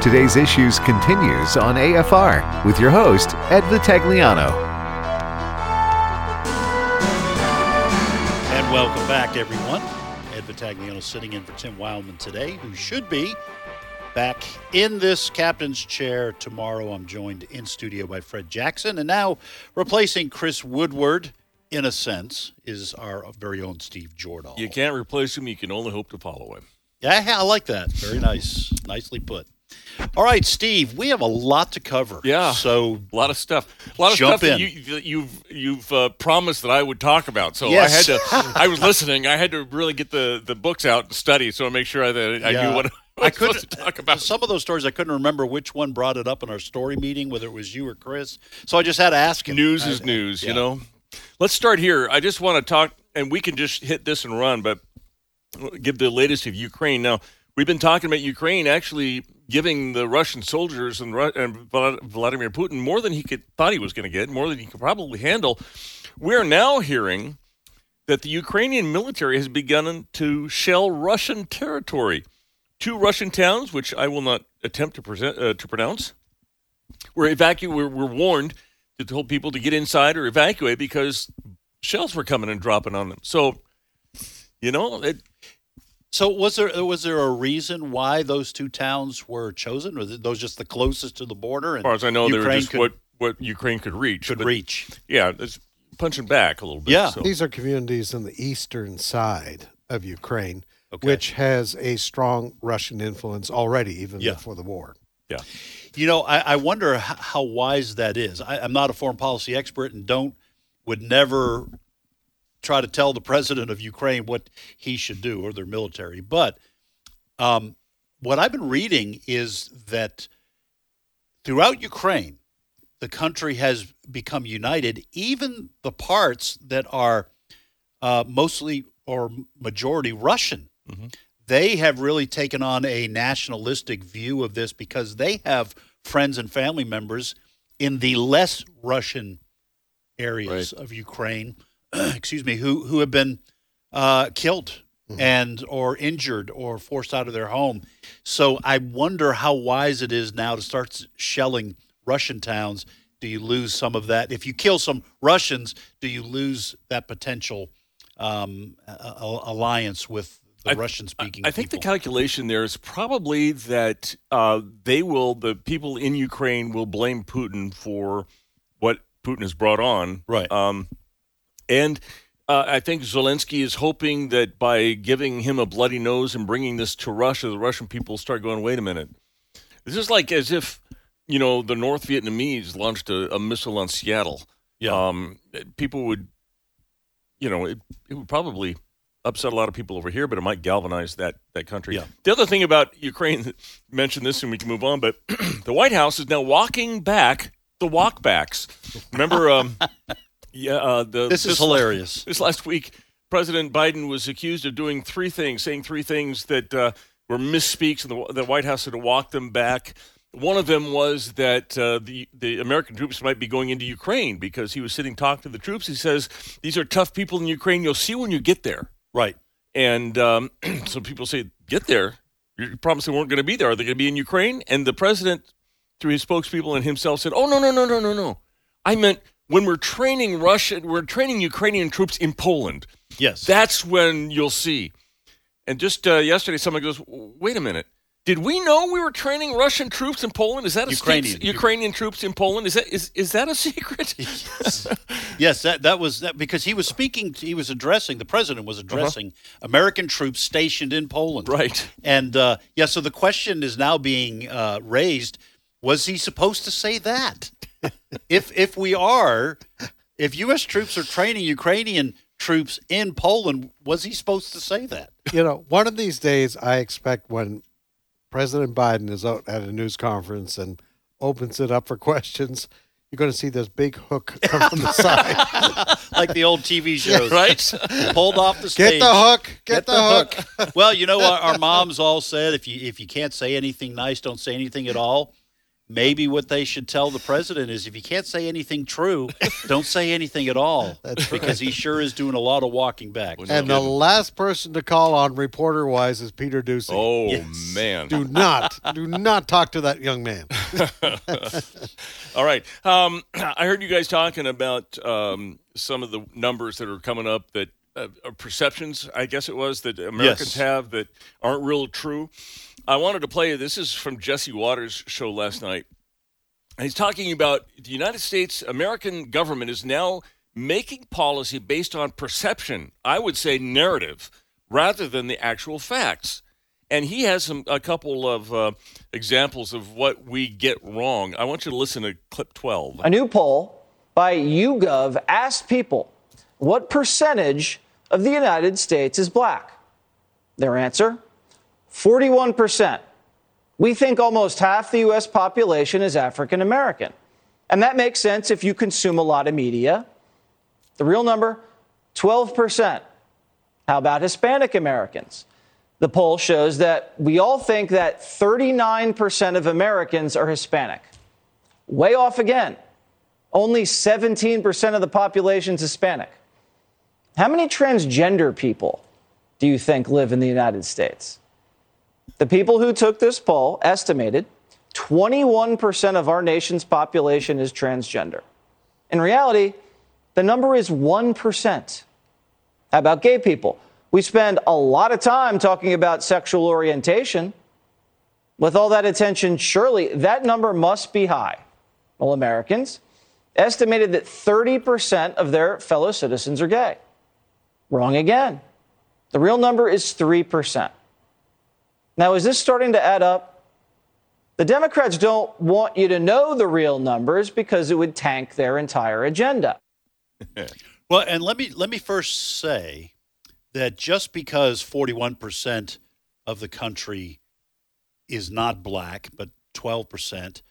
Today's Issues continues on AFR with your host, Ed Vitagliano. And welcome back, everyone. Ed Vitagliano sitting in for Tim Wildman today, who should be back in this captain's chair tomorrow. I'm joined in studio by Fred Jackson, and now replacing Chris Woodward, in a sense, is our very own Steve Jordan. You can't replace him. You can only hope to follow him. Yeah, I like that. Very nice. Nicely put. All right, Steve, we have a lot to cover. Yeah. So a lot of stuff. A lot of stuff that you, that you've you've uh, promised that I would talk about. So Yes. I had to. I was listening. I had to really get the, the books out and study, so I make sure that I Yeah. knew what I I couldn't talk about. Some of those stories I couldn't remember which one brought it up in our story meeting, whether it was you or Chris. So I just had to ask him. News I- is news, yeah. you know. Let's start here. I just want to talk, and we can just hit this and run, but give the latest of Ukraine. Now, we've been talking about Ukraine actually giving the Russian soldiers and, and Vladimir Putin more than he could thought he was going to get, more than he could probably handle. We're now hearing that the Ukrainian military has begun to shell Russian territory. Two Russian towns, which I will not attempt to present uh, to pronounce, were evacuated. Were, were warned to tell people to get inside or evacuate because shells were coming and dropping on them. So, you know, it, So was there was there a reason why those two towns were chosen? Or were those just the closest to the border? as far as I know, they were just could, what what Ukraine could reach. could But, reach. Yeah, it's punching back a little bit. Yeah. so. These are communities on the eastern side of Ukraine, Okay. which has a strong Russian influence already, even Yeah. before the war. yeah. You know, I, I wonder h- how wise that is. I, I'm not a foreign policy expert and don't would never try to tell the president of Ukraine what he should do or their military. But um, what I've been reading is that throughout Ukraine, the country has become united. Even the parts that are uh, mostly or majority Russian, they have really taken on a nationalistic view of this because they have friends and family members in the less Russian areas of Ukraine, excuse me, who who have been uh, killed and or injured or forced out of their home. So I wonder how wise it is now to start shelling Russian towns. Do you lose some of that? If you kill some Russians, do you lose that potential um, a- a- alliance with the Russian-speaking? I think the calculation there is probably that uh, they will, the people in Ukraine will blame Putin for what Putin has brought on. Right. Um, and uh, I think Zelensky is hoping that by giving him a bloody nose and bringing this to Russia, the Russian people start going, wait a minute. This is like as if, you know, the North Vietnamese launched a, a missile on Seattle. Yeah. Um, people would, you know, it, it would probably upset a lot of people over here, but it might galvanize that, that country. Yeah. The other thing about Ukraine, mention this and we can move on, but the White House is now walking back the walkbacks. Remember, um, yeah, uh, the, This is la- hilarious. this last week, President Biden was accused of doing three things, saying three things that uh, were misspeaks, and the, the White House had to walk them back. One of them was that uh, the the American troops might be going into Ukraine because he was sitting talking to the troops. He says these are tough people in Ukraine. You'll see when you get there. Right. And um, so people say, get there. You promised they weren't going to be there. Are they going to be in Ukraine? And the president, through his spokespeople and himself, said, oh, no, no, no, no, no, no. I meant when we're training Russian, we're training Ukrainian troops in Poland. Yes. That's when you'll see. And just uh, yesterday, someone goes, wait a minute. Did we know we were training Russian troops in Poland? Is that a Ukrainian. Ukrainian Ukrainian troops in Poland? Is that is is that a secret? yes, yes, that that was that because he was speaking. He was addressing the president was addressing American troops stationed in Poland. Right. And uh, yeah, so the question is now being uh, raised: Was he supposed to say that? If if we are, if U.S. troops are training Ukrainian troops in Poland, was he supposed to say that? You know, one of these days, I expect when President Biden is out at a news conference and opens it up for questions, you're going to see this big hook come from the side. Like the old TV shows, right? Pulled off the stage. Get the hook. Get, the, hook. well, you know, our, our moms all said if you if you can't say anything nice, don't say anything at all. Maybe what they should tell the president is if you can't say anything true, don't say anything at all. because he sure is doing a lot of walking back. Well, no And the last person to call on reporter wise is Peter Doocy. Oh Yes. man! Do not, do not talk to that young man. All right. Um, I heard you guys talking about um, some of the numbers that are coming up that uh, uh, perceptions, I guess it was, that Americans Yes. have that aren't real true. I wanted to play this is from Jesse Watters' show last night. He's talking about the United States American government is now making policy based on perception. I would say narrative rather than the actual facts. And he has some a couple of uh, examples of what we get wrong. I want you to listen to clip 12. A new poll by YouGov asked people what percentage of the United States is black. Their answer 41%. We think almost half the U.S. population is African American. And that makes sense if you consume a lot of media. The real number 12%. How about Hispanic Americans? The poll shows that we all think that 39% of Americans are Hispanic. Way off again. Only 17% of the population is Hispanic. How many transgender people do you think live in the United States? The people who took this poll estimated 21% of our nation's population is transgender. In reality, the number is 1%. How about gay people? We spend a lot of time talking about sexual orientation. With all that attention, surely that number must be high. Well, Americans estimated that 30% of their fellow citizens are gay. Wrong again. The real number is 3%. Now, is this starting to add up? The Democrats don't want you to know the real numbers because it would tank their entire agenda. Well, and let me let me first say that just because 41% of the country is not black, but 12%,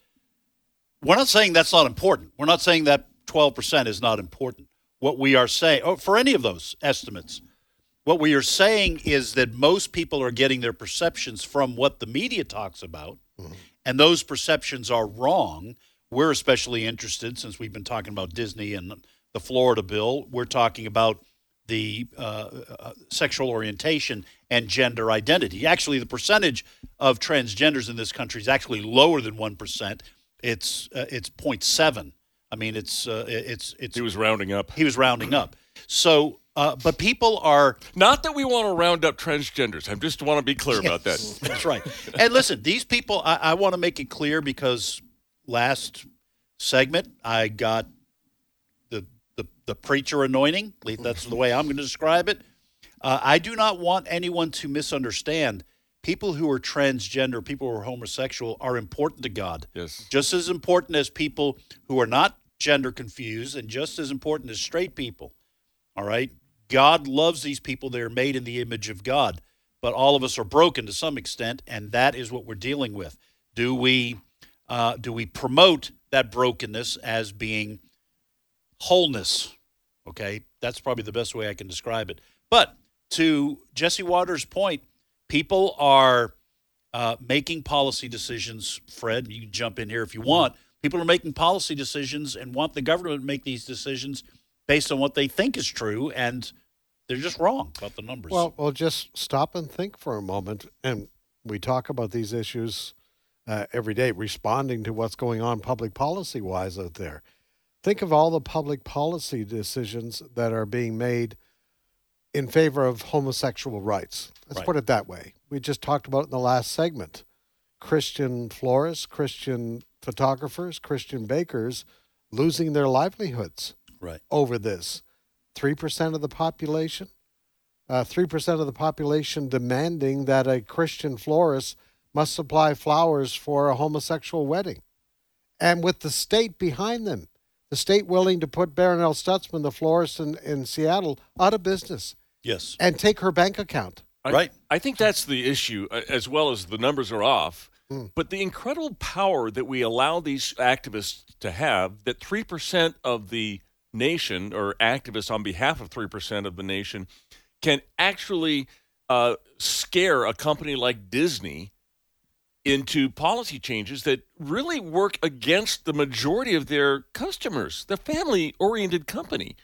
we're not saying that's not important. We're not saying that 12% is not important. What we are saying, oh, for any of those estimates, what we are saying is that most people are getting their perceptions from what the media talks about, and those perceptions are wrong. We're especially interested, since we've been talking about Disney and the Florida bill, we're talking about the uh, uh, sexual orientation and gender identity. Actually, the percentage of transgenders in this country is actually lower than 1%. It's, uh, it's 0.7. I mean, it's, uh, it's, it's, He was rounding up. he was rounding up. So, uh, but people are Not that we want to round up transgenders. I just want to be clear about that. That's right. And listen, these people, I, I want to make it clear because last segment I got the the, the preacher anointing. At least That's the way I'm going to describe it. Uh, I do not want anyone to misunderstand. People who are transgender, people who are homosexual, are important to God. Yes. Just as important as people who are not gender confused, and just as important as straight people. All right. God loves these people. They're made in the image of God. But all of us are broken to some extent, and that is what we're dealing with. Do we uh, do we promote that brokenness as being wholeness? Okay, that's probably the best way I can describe it. But to Jesse Watters' point, people are uh, making policy decisions. Fred, you can jump in here if you want. People are making policy decisions and want the government to make these decisions based on what they think is true, and they're just wrong about the numbers. Well, well, just stop and think for a moment. And we talk about these issues uh, every day, responding to what's going on public policy wise out there. Think of all the public policy decisions that are being made in favor of homosexual rights. Let's Right. put it that way. We just talked about it in the last segment. Christian florists, Christian photographers, Christian bakers losing their livelihoods right. over this. 3% of the population, uh, 3% of the population demanding that a Christian florist must supply flowers for a homosexual wedding. And with the state behind them, the state willing to put Barronelle Stutzman, the florist in, in Seattle, out of business Yes. and take her bank account. I- Right. I think that's the issue, uh, as well as the numbers are off. But the incredible power that we allow these activists to have that 3% of the nation, or activists on behalf of 3% of the nation, can actually uh, scare a company like Disney into policy changes that really work against the majority of their customers. The family oriented company.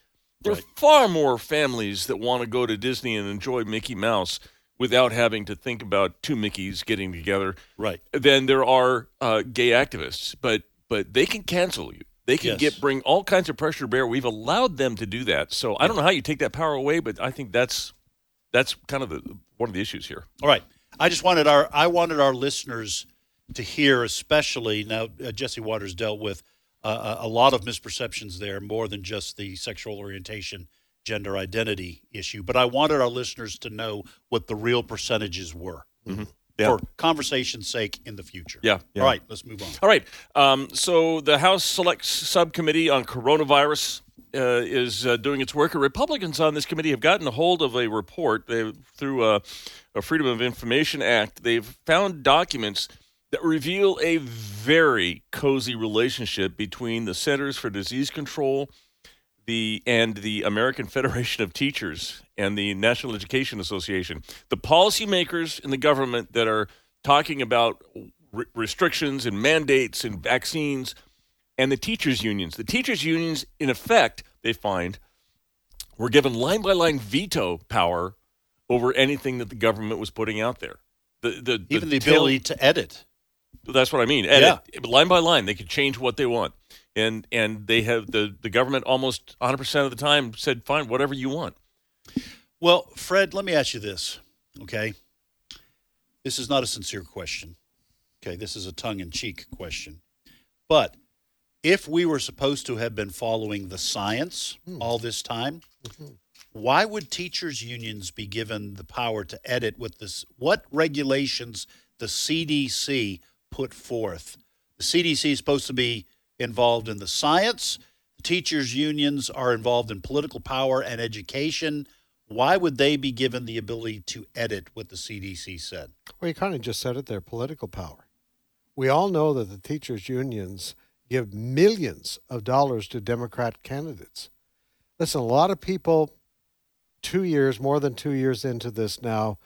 There are far more families that want to go to Disney and enjoy Mickey Mouse without having to think about two Mickeys getting together Right. than there are uh, gay activists. But but they can cancel you. They can Yes. get bring all kinds of pressure to bear. We've allowed them to do that. So I don't know how you take that power away, but I think that's that's kind of the one of the issues here. All right. I just wanted our I wanted our listeners to hear, especially now. Uh, Jesse Watters dealt with uh, a lot of misperceptions there, more than just the sexual orientation, gender identity issue. But I wanted our listeners to know what the real percentages were Yeah. for conversation's sake in the future. Yeah, yeah. All right. Let's move on. All right. Um, so the House Select Subcommittee on Coronavirus uh, is uh, doing its work. Republicans on this committee have gotten a hold of a report they, through a, a Freedom of Information Act. They've found documents that reveal a very cozy relationship between the Centers for Disease Control the and the American Federation of Teachers and the National Education Association, the policymakers in the government that are talking about re- restrictions and mandates and vaccines, and the teachers unions. The teachers unions, in effect, they find, were given line by line veto power over anything that the government was putting out there. The, the, Even the ability to edit. That's what I mean. Edit line by line. They can change what they want, and and they have the the government almost 100 percent of the time said, "Fine, whatever you want." Well, Fred, let me ask you this, okay? This is not a sincere question. Okay, this is a tongue in cheek question. But if we were supposed to have been following the science hmm. all this time, mm-hmm. why would teachers unions be given the power to edit with this what regulations the CDC put forth? The CDC is supposed to be involved in the science. The teachers unions are involved in political power and education. Why would they be given the ability to edit what the CDC said? Well, you kind of just said it there political power. We all know that the teachers' unions give millions of dollars to Democrat candidates. Listen, a lot of people, two years, more than two years into this now,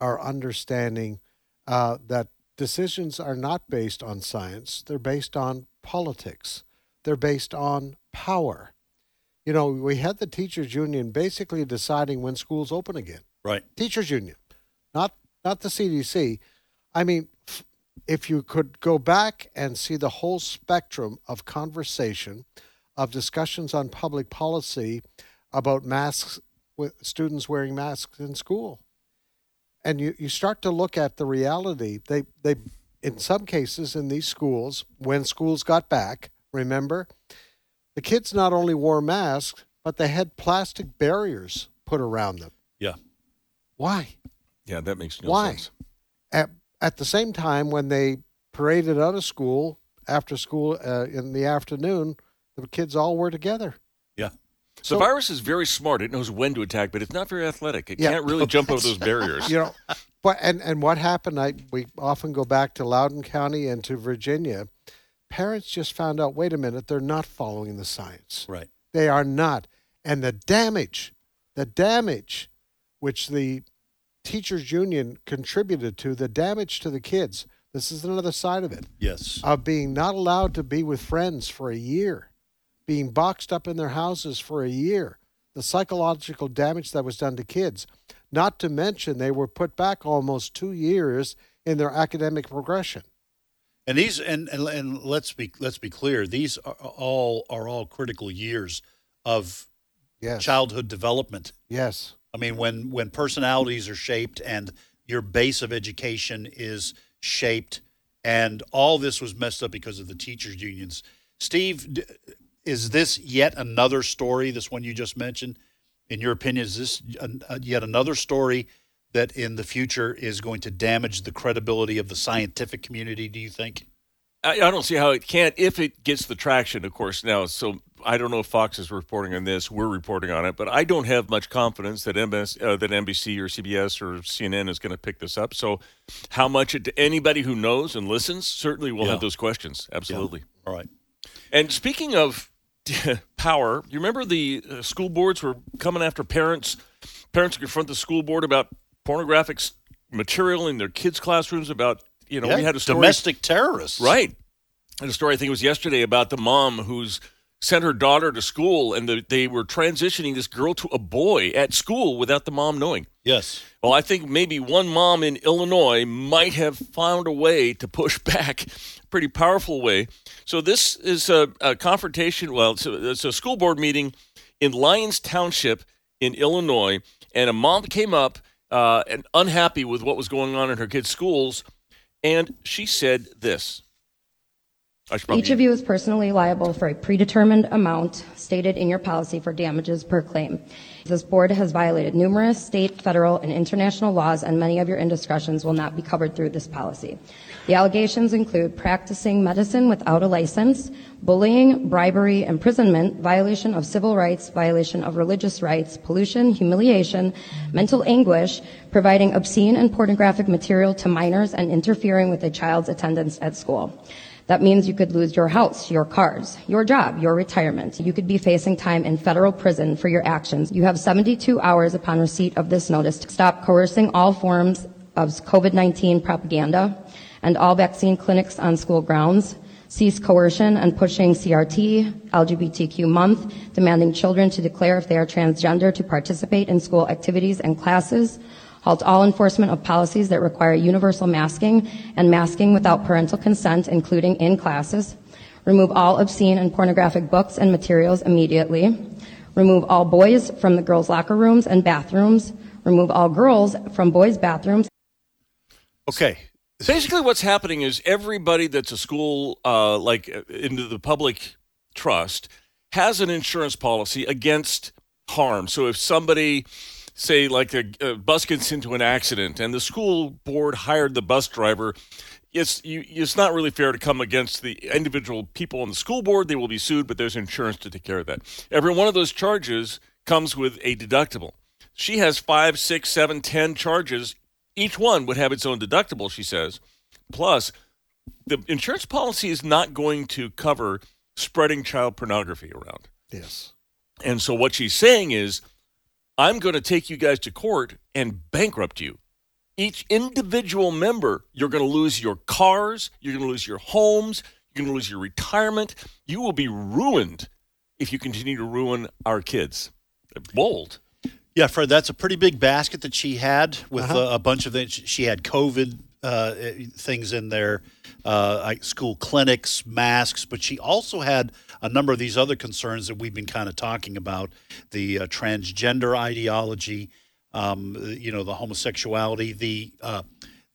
are understanding uh, that decisions are not based on science, they're based on politics, they're based on power. You know, we had the teachers' union basically deciding when schools open again. Right. teachers union not not the cdc i mean if you could go back and see the whole spectrum of conversation of discussions on public policy about masks with students wearing masks in school and you, you start to look at the reality they they in some cases in these schools when schools got back remember the kids not only wore masks but they had plastic barriers put around them Yeah. why Yeah, that makes no Why? sense. at, at the same time when they paraded out of school after school uh, in the afternoon the kids all were together Yeah. The So- virus is very smart. It knows when to attack, but it's not very athletic. It Yeah. can't really jump over those barriers. you know but and and what happened i we often go back to loudoun county and to virginia parents just found out wait a minute they're not following the science Right. they are not and the damage the damage which the teachers union contributed to the damage to the kids this is another side of it Yes. of being not allowed to be with friends for a year, being boxed up in their houses for a year, the psychological damage that was done to kids. Not to mention, they were put back almost two years in their academic progression. And these and, and and let's be let's be clear. These are all are all critical years of Yes. childhood development. Yes. I mean, when when personalities are shaped and your base of education is shaped, and all this was messed up because of the teachers' unions. Steve, is this yet another story? This one you just mentioned, in your opinion, is this uh, yet another story that in the future is going to damage the credibility of the scientific community? Do you think? I, I don't see how it can't if it gets the traction, of course. Now, so I don't know if Fox is reporting on this. We're reporting on it, but I don't have much confidence that MS, uh, that NBC or CBS or CNN is going to pick this up. So, how much it, anybody who knows and listens certainly will Yeah. have those questions. Absolutely. All right. And speaking of power, you remember the uh, school boards were coming after parents. Parents confront the school board about pornographic material in their kids' classrooms, about You know, Yeah, we had a story domestic terrorists. Right. And a story I think it was yesterday about the mom who's sent her daughter to school and the, they were transitioning this girl to a boy at school without the mom knowing. Yes. Well, I think maybe one mom in Illinois might have found a way to push back, pretty powerful way. So this is a, a confrontation. Well, it's a, it's a school board meeting in Lyons Township in Illinois, and a mom came up uh, and unhappy with what was going on in her kids' schools, and she said this. Each of you is personally liable for a predetermined amount stated in your policy for damages per claim. This board has violated numerous state, federal, and international laws, and many of your indiscretions will not be covered through this policy. The allegations include practicing medicine without a license, bullying, bribery, imprisonment, violation of civil rights, violation of religious rights, pollution, humiliation, mental anguish, providing obscene and pornographic material to minors, and interfering with a child's attendance at school. That means you could lose your house, your cars, your job, your retirement. You could be facing time in federal prison for your actions. You have 72 hours upon receipt of this notice to stop coercing all forms of COVID-19 propaganda and all vaccine clinics on school grounds. Cease coercion and pushing CRT, LGBTQ month, demanding children to declare if they are transgender to participate in school activities and classes halt all enforcement of policies that require universal masking and masking without parental consent, including in classes, remove all obscene and pornographic books and materials immediately, remove all boys from the girls' locker rooms and bathrooms, remove all girls from boys' bathrooms, Okay. Basically, what's happening is everybody that's a school, uh, like uh, into the public trust, has an insurance policy against harm. So if somebody, say, like a, a bus gets into an accident and the school board hired the bus driver, it's you, it's not really fair to come against the individual people on the school board. They will be sued, but there's insurance to take care of that. Every one of those charges comes with a deductible. She has five, six, seven, ten charges. Each one would have its own deductible, she says. Plus, the insurance policy is not going to cover spreading child pornography around. Yes. And so what she's saying is, I'm going to take you guys to court and bankrupt you. Each individual member, you're going to lose your cars, you're going to lose your homes, you're going to lose your retirement. You will be ruined if you continue to ruin our kids. Bold. Yeah, Fred, that's a pretty big basket that she had with uh, a bunch of things. She had COVID uh, things in there, uh, like school clinics, masks, but she also had a number of these other concerns that we've been kind of talking about the uh, transgender ideology, um, you know, the homosexuality, the uh,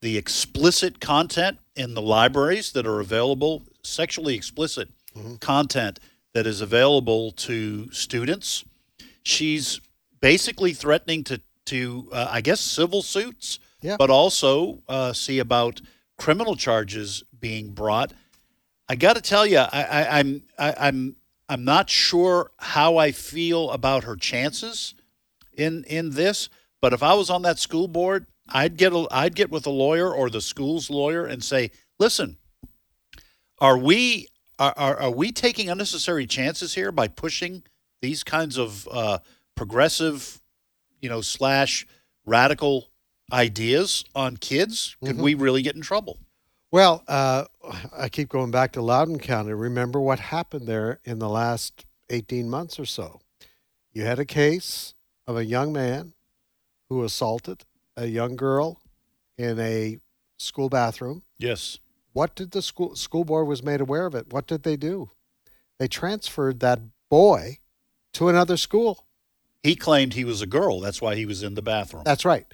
the explicit content in the libraries that are available, sexually explicit content that is available to students. She's basically threatening to to uh, I guess civil suits, Yeah. but also uh, see about criminal charges being brought. I got to tell you, I, I, I'm I, I'm I'm not sure how I feel about her chances in in this. But if I was on that school board, I'd get a, I'd get with a lawyer or the school's lawyer and say, listen, are we are, are, are we taking unnecessary chances here by pushing these kinds of uh, progressive, you know, slash radical ideas on kids? Could we really get in trouble? Well, uh, I keep going back to Loudoun County. Remember what happened there in the last 18 months or so? You had a case of a young man who assaulted a young girl in a school bathroom. Yes. What did the school school board was made aware of it? What did they do? They transferred that boy to another school. He claimed he was a girl. That's why he was in the bathroom. That's right.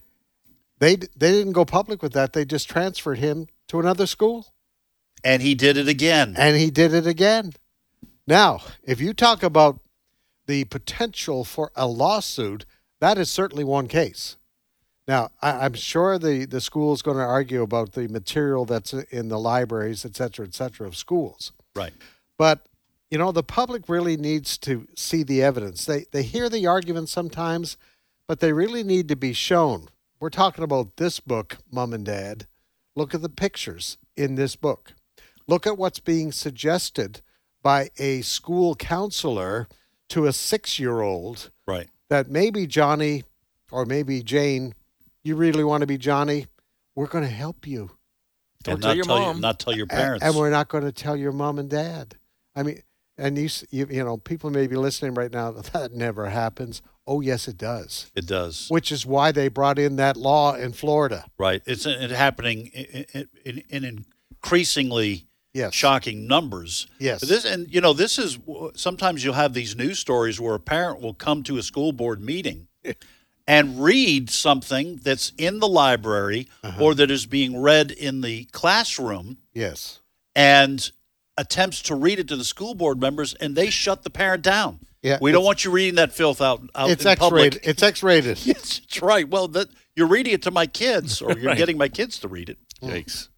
They they didn't go public with that. They just transferred him to another school. And he did it again. and he did it again. Now, if you talk about the potential for a lawsuit, that is certainly one case. Now, I, I'm sure the, the school is going to argue about the material that's in the libraries, et cetera, et cetera, of schools. Right. But, you know, the public really needs to see the evidence. They, they hear the arguments sometimes, but they really need to be shown. We're talking about this book, Mom and Dad. Look at the pictures in this book. Look at what's being suggested by a school counselor to a six year old Right. that maybe Johnny or maybe Jane, you really want to be Johnny? We're going to help you. Don't and tell not your tell mom. not tell your A- parents. And we're not going to tell your mom and dad. I mean, and you, you, you know, people may be listening right now. That never happens. Oh, yes, it does. it does. Which is why they brought in that law in Florida. Right. It's it happening in, in, in increasingly Yes. shocking numbers. Yes. This and you know this is sometimes you'll have these news stories where a parent will come to a school board meeting and read something that's in the library Uh-huh. or that is being read in the classroom Yes. and attempts to read it to the school board members and they shut the parent down. Yeah, we don't want you reading that filth out, out It's in X public. rated. It's X rated. Yes, that's right. Well, that you're reading it to my kids, or you're Right. getting my kids to read it. Yikes.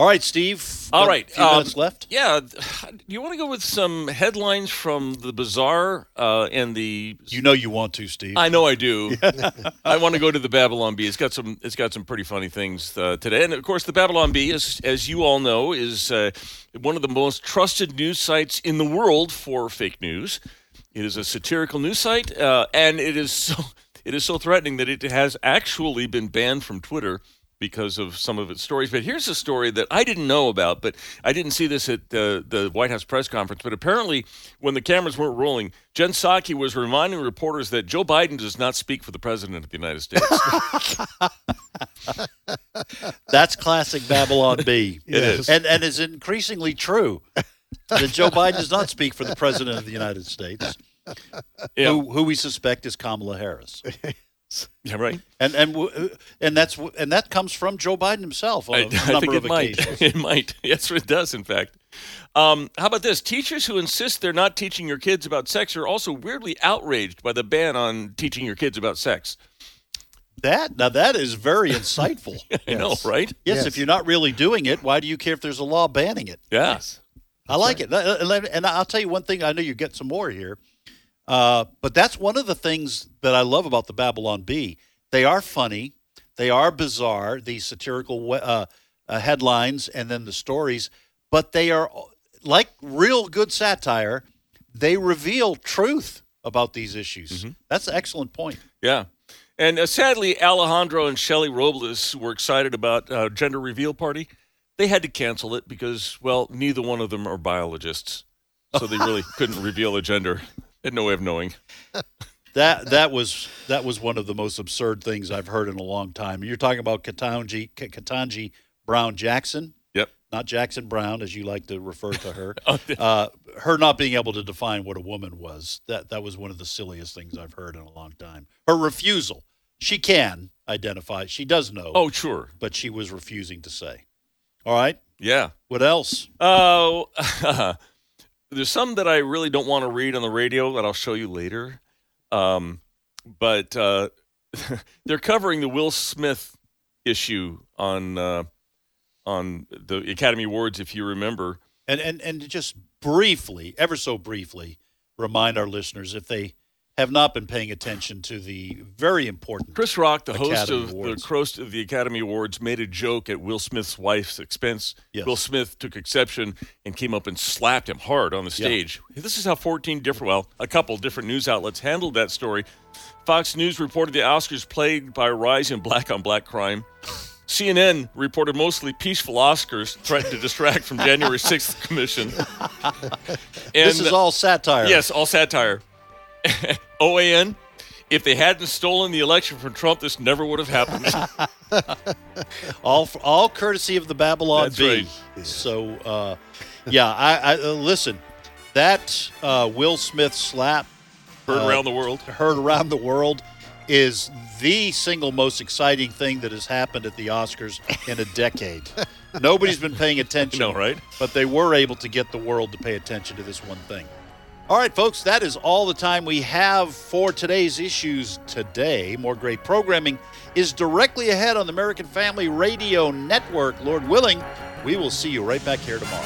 All right, Steve. All right, a few um, minutes left. Yeah, do you want to go with some headlines from the Bazaar uh, and the? You know you want to, Steve. I know I do. I want to go to the Babylon Bee. It's got some. It's got some pretty funny things uh, today, and of course, the Babylon Bee, is, as you all know, is uh, one of the most trusted news sites in the world for fake news. It is a satirical news site, uh, and it is so it is so threatening that it has actually been banned from Twitter because of some of its stories. But here's a story that I didn't know about, but I didn't see this at the, the White House press conference. But apparently, when the cameras weren't rolling, Jen Psaki was reminding reporters that Joe Biden does not speak for the president of the United States. That's classic Babylon Bee. It is. and and is increasingly true that Joe Biden does not speak for the president of the United States, yeah, who who we suspect is Kamala Harris, yeah, right. and and and that's and that comes from Joe Biden himself on a I, I number think of it might. occasions. It might. Yes, it does. In fact. Um, how about this? Teachers who insist they're not teaching your kids about sex are also weirdly outraged by the ban on teaching your kids about sex. That now that is very insightful. I know, right? Yes, Yes. if you're not really doing it, why do you care if there's a law banning it? Yeah. I like it. Uh, uh, And I'll tell you one thing. I know you get some more here. Uh, but that's one of the things that I love about the Babylon Bee. They are funny. They are bizarre, these satirical uh, uh, headlines and then the stories. But they are, like real good satire, they reveal truth about these issues. That's an excellent point. Yeah. And uh, sadly, Alejandro and Shelly Robles were excited about uh, gender reveal party. They had to cancel it because, well, neither one of them are biologists, so they really couldn't reveal a gender. Had no way of knowing. That that was that was one of the most absurd things I've heard in a long time. You're talking about Ketanji Ketanji Brown Jackson, Yep. not Jackson Brown as you like to refer to her. uh, her not being able to define what a woman was that that was one of the silliest things I've heard in a long time. Her refusal. She can identify. She does know. Oh, sure. but she was refusing to say. All right. Yeah. What else? Oh, there's some that I really don't want to read on the radio that I'll show you later. Um, but uh, they're covering the Will Smith issue on uh, on the Academy Awards, if you remember. And and and just briefly, ever so briefly, remind our listeners if they have not been paying attention to the very important Chris Rock, the host of Awards. the host of the Academy Awards, made a joke at Will Smith's wife's expense. Yes. Will Smith took exception and came up and slapped him hard on the stage. This is how 14 different, well, a couple different news outlets handled that story. Fox News reported the Oscars plagued by a rise in black on black crime. CNN reported mostly peaceful Oscars threatened to distract from January 6th commission. And This is all satire. Yes, all satire. OAN, if they hadn't stolen the election from Trump, this never would have happened. all all courtesy of the Babylon That's Bee. right. So, uh, yeah, I, I uh, listen. That uh, Will Smith slap Heard uh, around the world. heard around the world is the single most exciting thing that has happened at the Oscars in a decade. Nobody's been paying attention. know, right? But they were able to get the world to pay attention to this one thing. All right, folks, that is all the time we have for today's issues today. More great programming is directly ahead on the American Family Radio Network. Lord willing, we will see you right back here tomorrow.